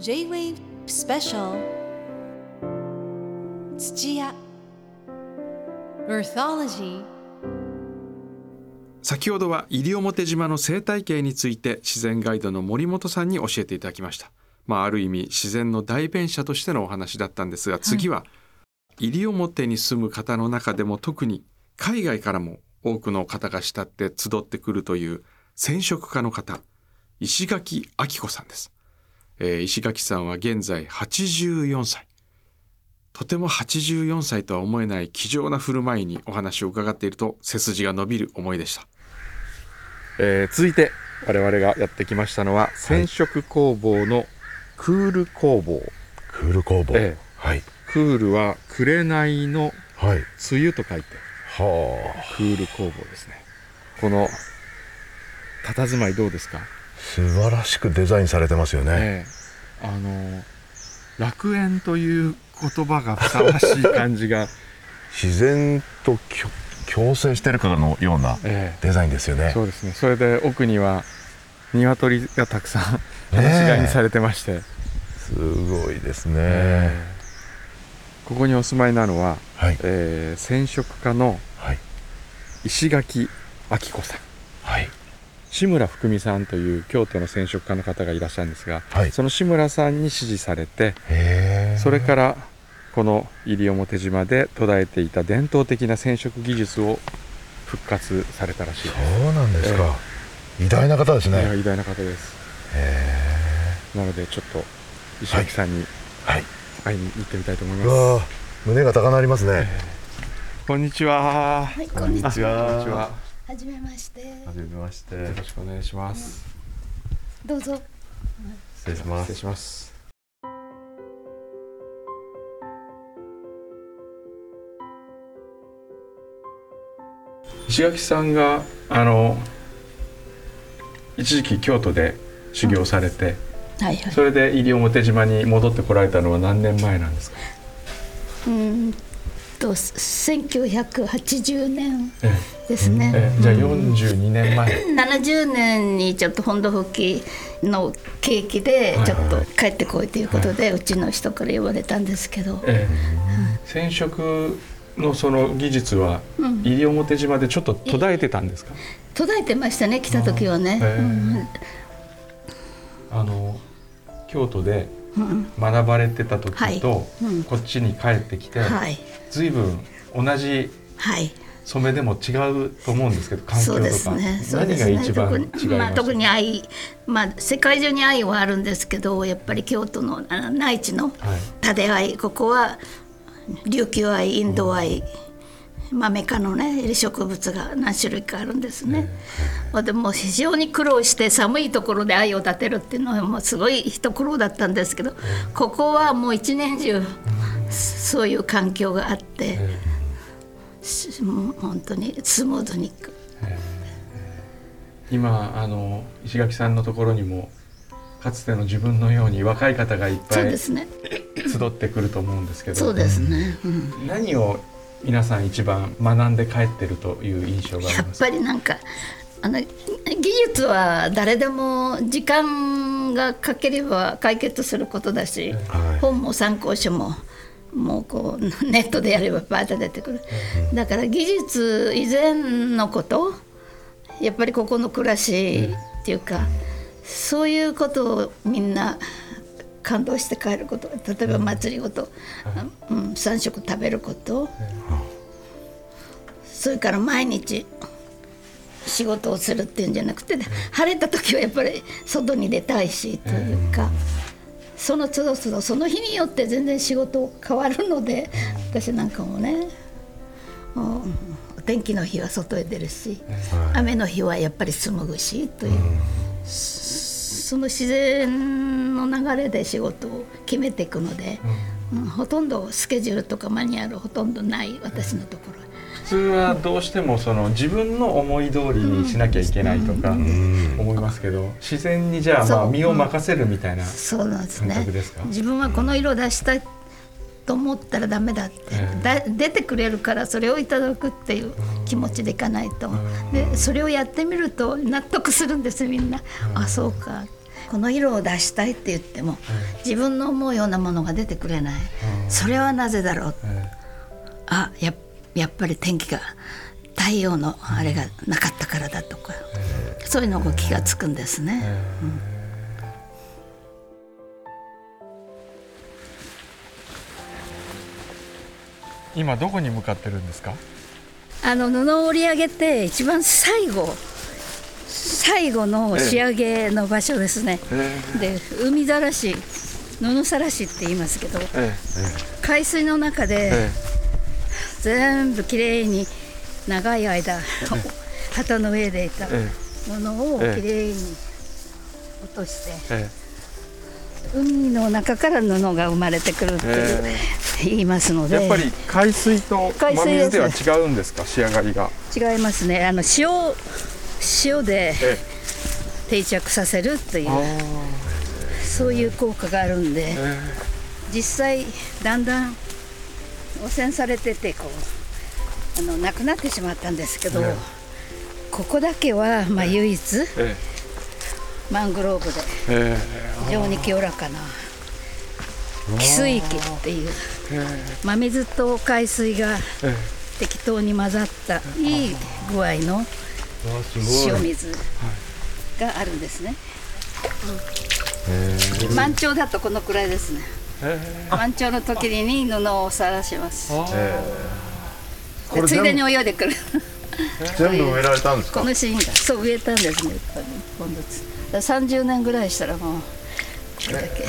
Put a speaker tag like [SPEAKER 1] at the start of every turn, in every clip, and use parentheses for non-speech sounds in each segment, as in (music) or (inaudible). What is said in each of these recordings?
[SPEAKER 1] J-Wave Special. 土屋。Earthology
[SPEAKER 2] 先ほどは西表島の生態系について自然ガイドの森本さんに教えていただきました。まあ、ある意味自然の代弁者としてのお話だったんですが次は西表に住む方の中でも特に海外からも多くの方が慕って集ってくるという染色家の方石垣明子さんです、えー石垣さんは現在84歳。とても84歳とは思えない気丈な振る舞いにお話を伺っていると背筋が伸びる思いでした、えー続いて我々がやってきましたのは染色工房のクール工房、
[SPEAKER 3] クール工房、
[SPEAKER 2] ええ。
[SPEAKER 3] はい。
[SPEAKER 2] クールは紅の
[SPEAKER 3] はい。
[SPEAKER 2] 梅雨と書いて
[SPEAKER 3] はあ。
[SPEAKER 2] クール工房ですね。この佇まいどうですか、
[SPEAKER 3] 素晴らしくデザインされてますよね、
[SPEAKER 2] ええ。あの楽園という言葉がふさわしい感じが、
[SPEAKER 3] 自然と共生してるかのような
[SPEAKER 2] え
[SPEAKER 3] デザインですよね。
[SPEAKER 2] えそうですね。それで奥には鶏がたくさん放し飼いにされてまして、
[SPEAKER 3] すごいですね、
[SPEAKER 2] ええ。ここにお住まいなのは、
[SPEAKER 3] はい。
[SPEAKER 2] えー染色家の
[SPEAKER 3] はい。
[SPEAKER 2] 石垣明子さん。
[SPEAKER 3] はい
[SPEAKER 2] 志村福美さんという京都の染色家の方がいらっしゃるんですが、
[SPEAKER 3] はい。
[SPEAKER 2] その志村さんに指示されてそれからこの西表島で途絶えていた伝統的な染色技術を復活されたらしいです、
[SPEAKER 3] そうなんですか、偉大な方ですね。
[SPEAKER 2] 偉大な方です。
[SPEAKER 3] へ
[SPEAKER 2] なのでちょっと石垣さんに
[SPEAKER 3] えはい。
[SPEAKER 2] 会いに行ってみたいと思いうます、
[SPEAKER 3] 胸が高鳴りますね、
[SPEAKER 2] こんにちは。
[SPEAKER 4] はい、こんにち
[SPEAKER 2] あ
[SPEAKER 4] は。
[SPEAKER 2] は
[SPEAKER 4] はじめまして。
[SPEAKER 3] はじめまして
[SPEAKER 2] よろしくお願いします
[SPEAKER 4] どうぞ。
[SPEAKER 3] 失礼しま
[SPEAKER 2] 失礼します石垣さんがあの一時期京都で修行されて、
[SPEAKER 4] はいはい。
[SPEAKER 2] それで西表島に戻ってこられたのは何年前なんですか、
[SPEAKER 4] うーんと、1980年
[SPEAKER 2] え
[SPEAKER 4] ですね。
[SPEAKER 2] えじゃあ42年前、
[SPEAKER 4] 70年にちょっと本土復帰の契機でちょっと帰ってこいということで、うちの人から言われたんですけど、
[SPEAKER 2] ええ。染色のその技術は
[SPEAKER 4] うん。
[SPEAKER 2] 西表島でちょっと途絶えてたんですか、
[SPEAKER 4] 途絶えてましたね来た時はね。
[SPEAKER 2] あの京都で
[SPEAKER 4] うん
[SPEAKER 2] 学ばれてた時
[SPEAKER 4] はい。
[SPEAKER 2] と、
[SPEAKER 4] うん。
[SPEAKER 2] こっちに帰ってきて、
[SPEAKER 4] はい。
[SPEAKER 2] 随分同じ
[SPEAKER 4] はい。
[SPEAKER 2] 染めでも違うと思うんですけど環境とか、
[SPEAKER 4] ね。そう
[SPEAKER 2] 何が一番違います
[SPEAKER 4] 特にまあ、特に愛、まあ、世界中に愛はあるんですけどやっぱり京都の内地の
[SPEAKER 2] はい。
[SPEAKER 4] 蓼愛ここは琉球愛インド愛、マメ科のね植物が何種類かあるんですね。まあでも非常に苦労して寒いところで愛を立てるっていうのはもうすごい一苦労だったんですけど、ここはもう一年中、そういう環境があって、う本当にスムーズにいく。
[SPEAKER 2] 今あの石垣さんのところにもかつての自分のように若い方がいっぱい集。ってくると思うんですけど
[SPEAKER 4] そうですね。うん
[SPEAKER 2] 何を皆さん一番学んで帰ってるという印象があり
[SPEAKER 4] やっぱりなんかあの技術は誰でも時間がかければ解決することだし、
[SPEAKER 3] はい。
[SPEAKER 4] 本も参考書ももうこうネットでやればバーッと出てくる、だから技術以前のことやっぱりここの暮らしっていうか、そういうことをみんな感動して帰ること。例えば祭りごと、うん、3食食べること、それから毎日仕事をするっていうんじゃなくて、晴れた時はやっぱり外に出たいしというか、その都度都度その日によって全然仕事変わるので、私なんかもねもうお天気の日は外へ出るし、雨の日はやっぱり紡ぐしという、その自然の流れで仕事を決めていくので、うん。ほとんどスケジュールとかマニュアルほとんどない私のところ。は。
[SPEAKER 2] 普通はどうしてもその自分の思い通りにしなきゃいけないとか思いますけど自然にじゃあまあ身を任せるみたいな感
[SPEAKER 4] ね。
[SPEAKER 2] 覚ですか？
[SPEAKER 4] 自分はこの色出したいと思ったらダメだって、
[SPEAKER 2] ええ。
[SPEAKER 4] だ出てくれるからそれをいただくっていう気持ちでいかないと、でそれをやってみると納得するんですみんな、あそうか。この色を出したいって言っても自分の思うようなものが出てくれない。それはなぜだろう。あややっぱり天気が太陽のあれがなかったからだとか。そういうのが気がつくんですね。
[SPEAKER 2] 今どこに向かってるんですか？
[SPEAKER 4] あの布を織り上げて一番最後最後の仕上げの場所ですね。で海ざらし布さらしって言いますけど
[SPEAKER 2] え
[SPEAKER 4] 海水の中で
[SPEAKER 2] え
[SPEAKER 4] 全部きれいに長い間旗の上でいた
[SPEAKER 2] え
[SPEAKER 4] ものをき
[SPEAKER 2] ええ。
[SPEAKER 4] れいに落として
[SPEAKER 2] え
[SPEAKER 4] 海の中から布が生まれてくるっていう
[SPEAKER 2] え
[SPEAKER 4] 言いますので。
[SPEAKER 2] やっぱり海水と
[SPEAKER 4] 海水
[SPEAKER 2] 真水では違うんですか仕上がりが？
[SPEAKER 4] 違いますね。あの塩塩で
[SPEAKER 2] え
[SPEAKER 4] 定着させるという
[SPEAKER 2] あ
[SPEAKER 4] そういう効果があるんで
[SPEAKER 2] え
[SPEAKER 4] 実際だんだん汚染されててこうあのなくなってしまったんですけど、
[SPEAKER 2] ええ。
[SPEAKER 4] ここだけは、まあ、唯一
[SPEAKER 2] え
[SPEAKER 4] マングローブで。
[SPEAKER 2] え。
[SPEAKER 4] 非常に清らかな。汽水域っていう。
[SPEAKER 2] え。
[SPEAKER 4] 真水と海水が
[SPEAKER 2] え
[SPEAKER 4] 適当に混ざったいい具合の塩水があるんですね。満潮だとこのくらいですね。満潮の時に布を晒します。
[SPEAKER 2] これ
[SPEAKER 4] でついでに
[SPEAKER 2] 全
[SPEAKER 4] 泳いでくる。
[SPEAKER 2] 全部植えられたんですか？
[SPEAKER 4] このシーンが。そう植えたんですね今度30年ぐらいしたらもうこれだけ。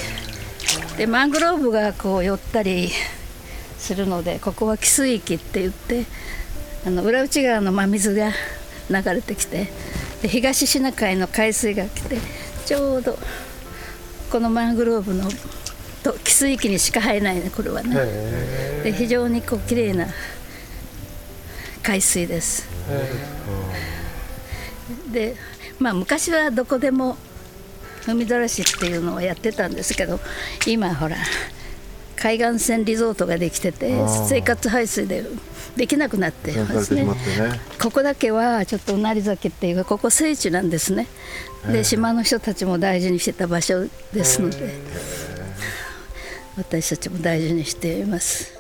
[SPEAKER 4] でマングローブがこう寄ったりするのでここは汽水域って言ってあの裏内側の真水が流れてきてで東シナ海の海水が来てちょうどこのマングローブのと汽水域にしか入らないねこれはね。で非常にこう綺麗な海水です。でまあ昔はどこでも海ざらしっていうのをやってたんですけど今ほら海岸線リゾートができてて生活排水でできなくなってますね。ここだけはちょっとうなり酒っていうかここ聖地なんですね。で島の人たちも大事にしてた場所ですので私たちも大事にしています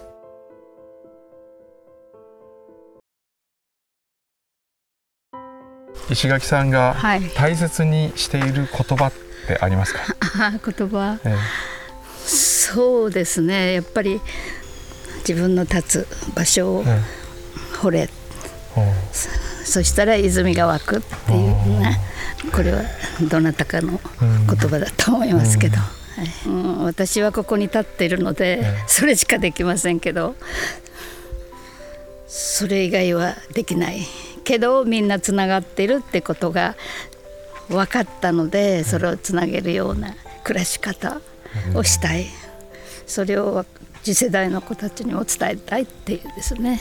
[SPEAKER 2] 石垣さんが
[SPEAKER 4] はい。
[SPEAKER 2] 大切にしている言葉ってありますか、
[SPEAKER 4] あ (laughs) 言葉？
[SPEAKER 2] え
[SPEAKER 4] そうですね。やっぱり自分の立つ場所を
[SPEAKER 2] え
[SPEAKER 4] 掘れ。
[SPEAKER 2] えおう。
[SPEAKER 4] そしたら泉が湧くっていうね。これはどなたかの言葉だと思いますけど、はい。うん、私はここに立っているのでそれしかできませんけどそれ以外はできないけどみんなつながっているってことが分かったのでそれをつなげるような暮らし方をしたい。それを次世代の子たちにも伝えたいっていうですね。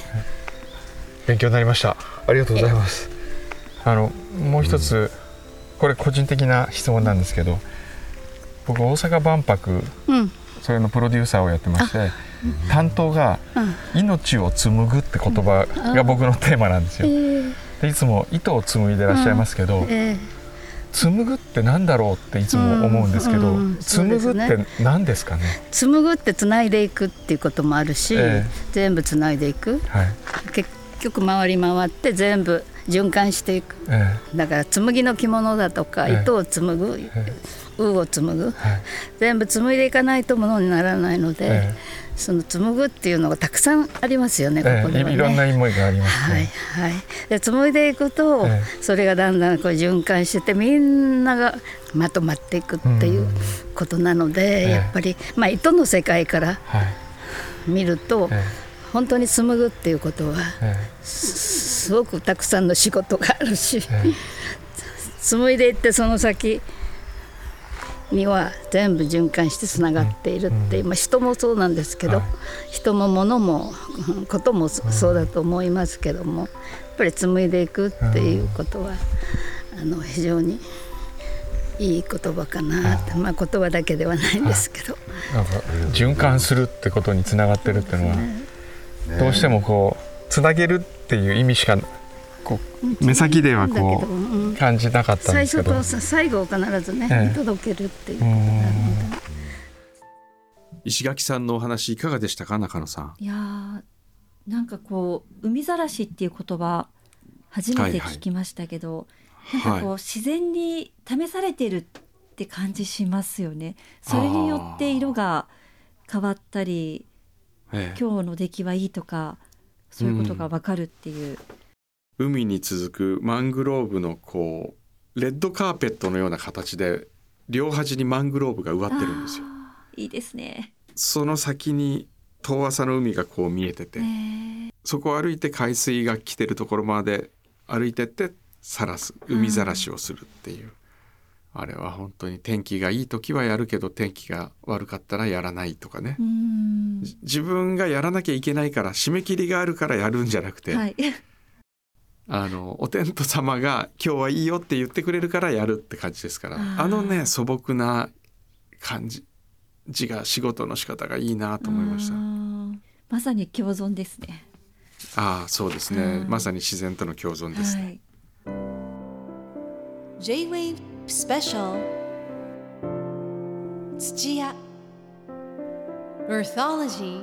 [SPEAKER 2] 勉強になりました。ありがとうございます。あのもう一つこれ個人的な質問なんですけど僕大阪万博
[SPEAKER 4] うん
[SPEAKER 2] それのプロデューサーをやってまして担当が「命を紡ぐ」って言葉が僕のテーマなんですよ。でいつも糸を紡いでらっしゃいますけど
[SPEAKER 4] え
[SPEAKER 2] 紡ぐってなんだろうっていつも思うんですけど
[SPEAKER 4] うんうんそうで
[SPEAKER 2] 紡ぐって何ですかね？
[SPEAKER 4] 紡ぐってつないでいくっていうこともあるし、
[SPEAKER 2] ええ。
[SPEAKER 4] 全部つないでいく。
[SPEAKER 2] はい。
[SPEAKER 4] 結局回り回って全部循環していく。
[SPEAKER 2] え
[SPEAKER 4] だから紡ぎの着物だとか
[SPEAKER 2] ええ。
[SPEAKER 4] 糸を紡ぐ、
[SPEAKER 2] え
[SPEAKER 4] ウを紡ぐ、全部紡いでいかないとものにならないので、
[SPEAKER 2] え
[SPEAKER 4] その紡ぐっていうのがたくさんありますよね、こ
[SPEAKER 2] え
[SPEAKER 4] こではね。
[SPEAKER 2] いいろんな思いがあります
[SPEAKER 4] はい
[SPEAKER 2] ね。
[SPEAKER 4] はい、で紡いでいくと、
[SPEAKER 2] え
[SPEAKER 4] それがだんだんこう循環しててみんながまとまっていくっていうことなので、
[SPEAKER 2] え
[SPEAKER 4] やっぱり、まあ、糸の世界から
[SPEAKER 2] はい。
[SPEAKER 4] 見ると、
[SPEAKER 2] え
[SPEAKER 4] 本当に紡ぐっていうことは
[SPEAKER 2] え
[SPEAKER 4] すごくたくさんの仕事があるし
[SPEAKER 2] ええ。
[SPEAKER 4] 紡いでいってその先には全部循環してつながっているって、まあ、人もそうなんですけど、
[SPEAKER 2] はい。
[SPEAKER 4] 人も物もうんこともそそうだと思いますけどもやっぱり紡いでいくっていうことは、あの非常にいい言葉かなって、まあ、言葉だけではないんですけど。
[SPEAKER 2] なんか循環するってことにつながってるっていうのはどうしてもこうつなげるっていう意味しかこう目先ではこ
[SPEAKER 4] うん
[SPEAKER 2] う
[SPEAKER 3] 感じなかったんですけど。
[SPEAKER 4] 最初とさ最後を必ずね、
[SPEAKER 3] ええ。
[SPEAKER 4] 見届けるっていうこと
[SPEAKER 3] う
[SPEAKER 4] があるの
[SPEAKER 3] ん
[SPEAKER 4] で
[SPEAKER 2] 石垣さんのお話いかがでしたか中野さん？
[SPEAKER 5] いやーなんかこう海ざらしっていう言葉初めて聞きましたけど、なんかこう、
[SPEAKER 2] は
[SPEAKER 5] 自然に試されてるって感じしますよね。それによって色が変わったり
[SPEAKER 2] ええ。
[SPEAKER 5] 今日の出来はいいとかそういうことがわかるっていう、
[SPEAKER 2] 海に続くマングローブのこうレッドカーペットのような形で両端にマングローブが植わってるんですよ。
[SPEAKER 5] いいですね。
[SPEAKER 2] その先に遠浅の海がこう見えてて、
[SPEAKER 5] ね
[SPEAKER 2] そこを歩いて海水が来てるところまで歩いてってさらす海ざらしをするっていう、あれは本当に天気がいい時はやるけど天気が悪かったらやらないとかね、自分がやらなきゃいけないから締め切りがあるからやるんじゃなくて、
[SPEAKER 5] はい。(laughs)
[SPEAKER 2] あのお天道様が今日はいいよって言ってくれるからやるって感じですから。
[SPEAKER 5] あ
[SPEAKER 2] のね素朴な感じ字が仕事の仕方がいいなと思いました。
[SPEAKER 5] まさに共存ですね。
[SPEAKER 2] ああそうですね。
[SPEAKER 5] うん。
[SPEAKER 2] まさに自然との共存ですね、
[SPEAKER 5] はい。
[SPEAKER 1] J-Wave Special 土屋 Earthology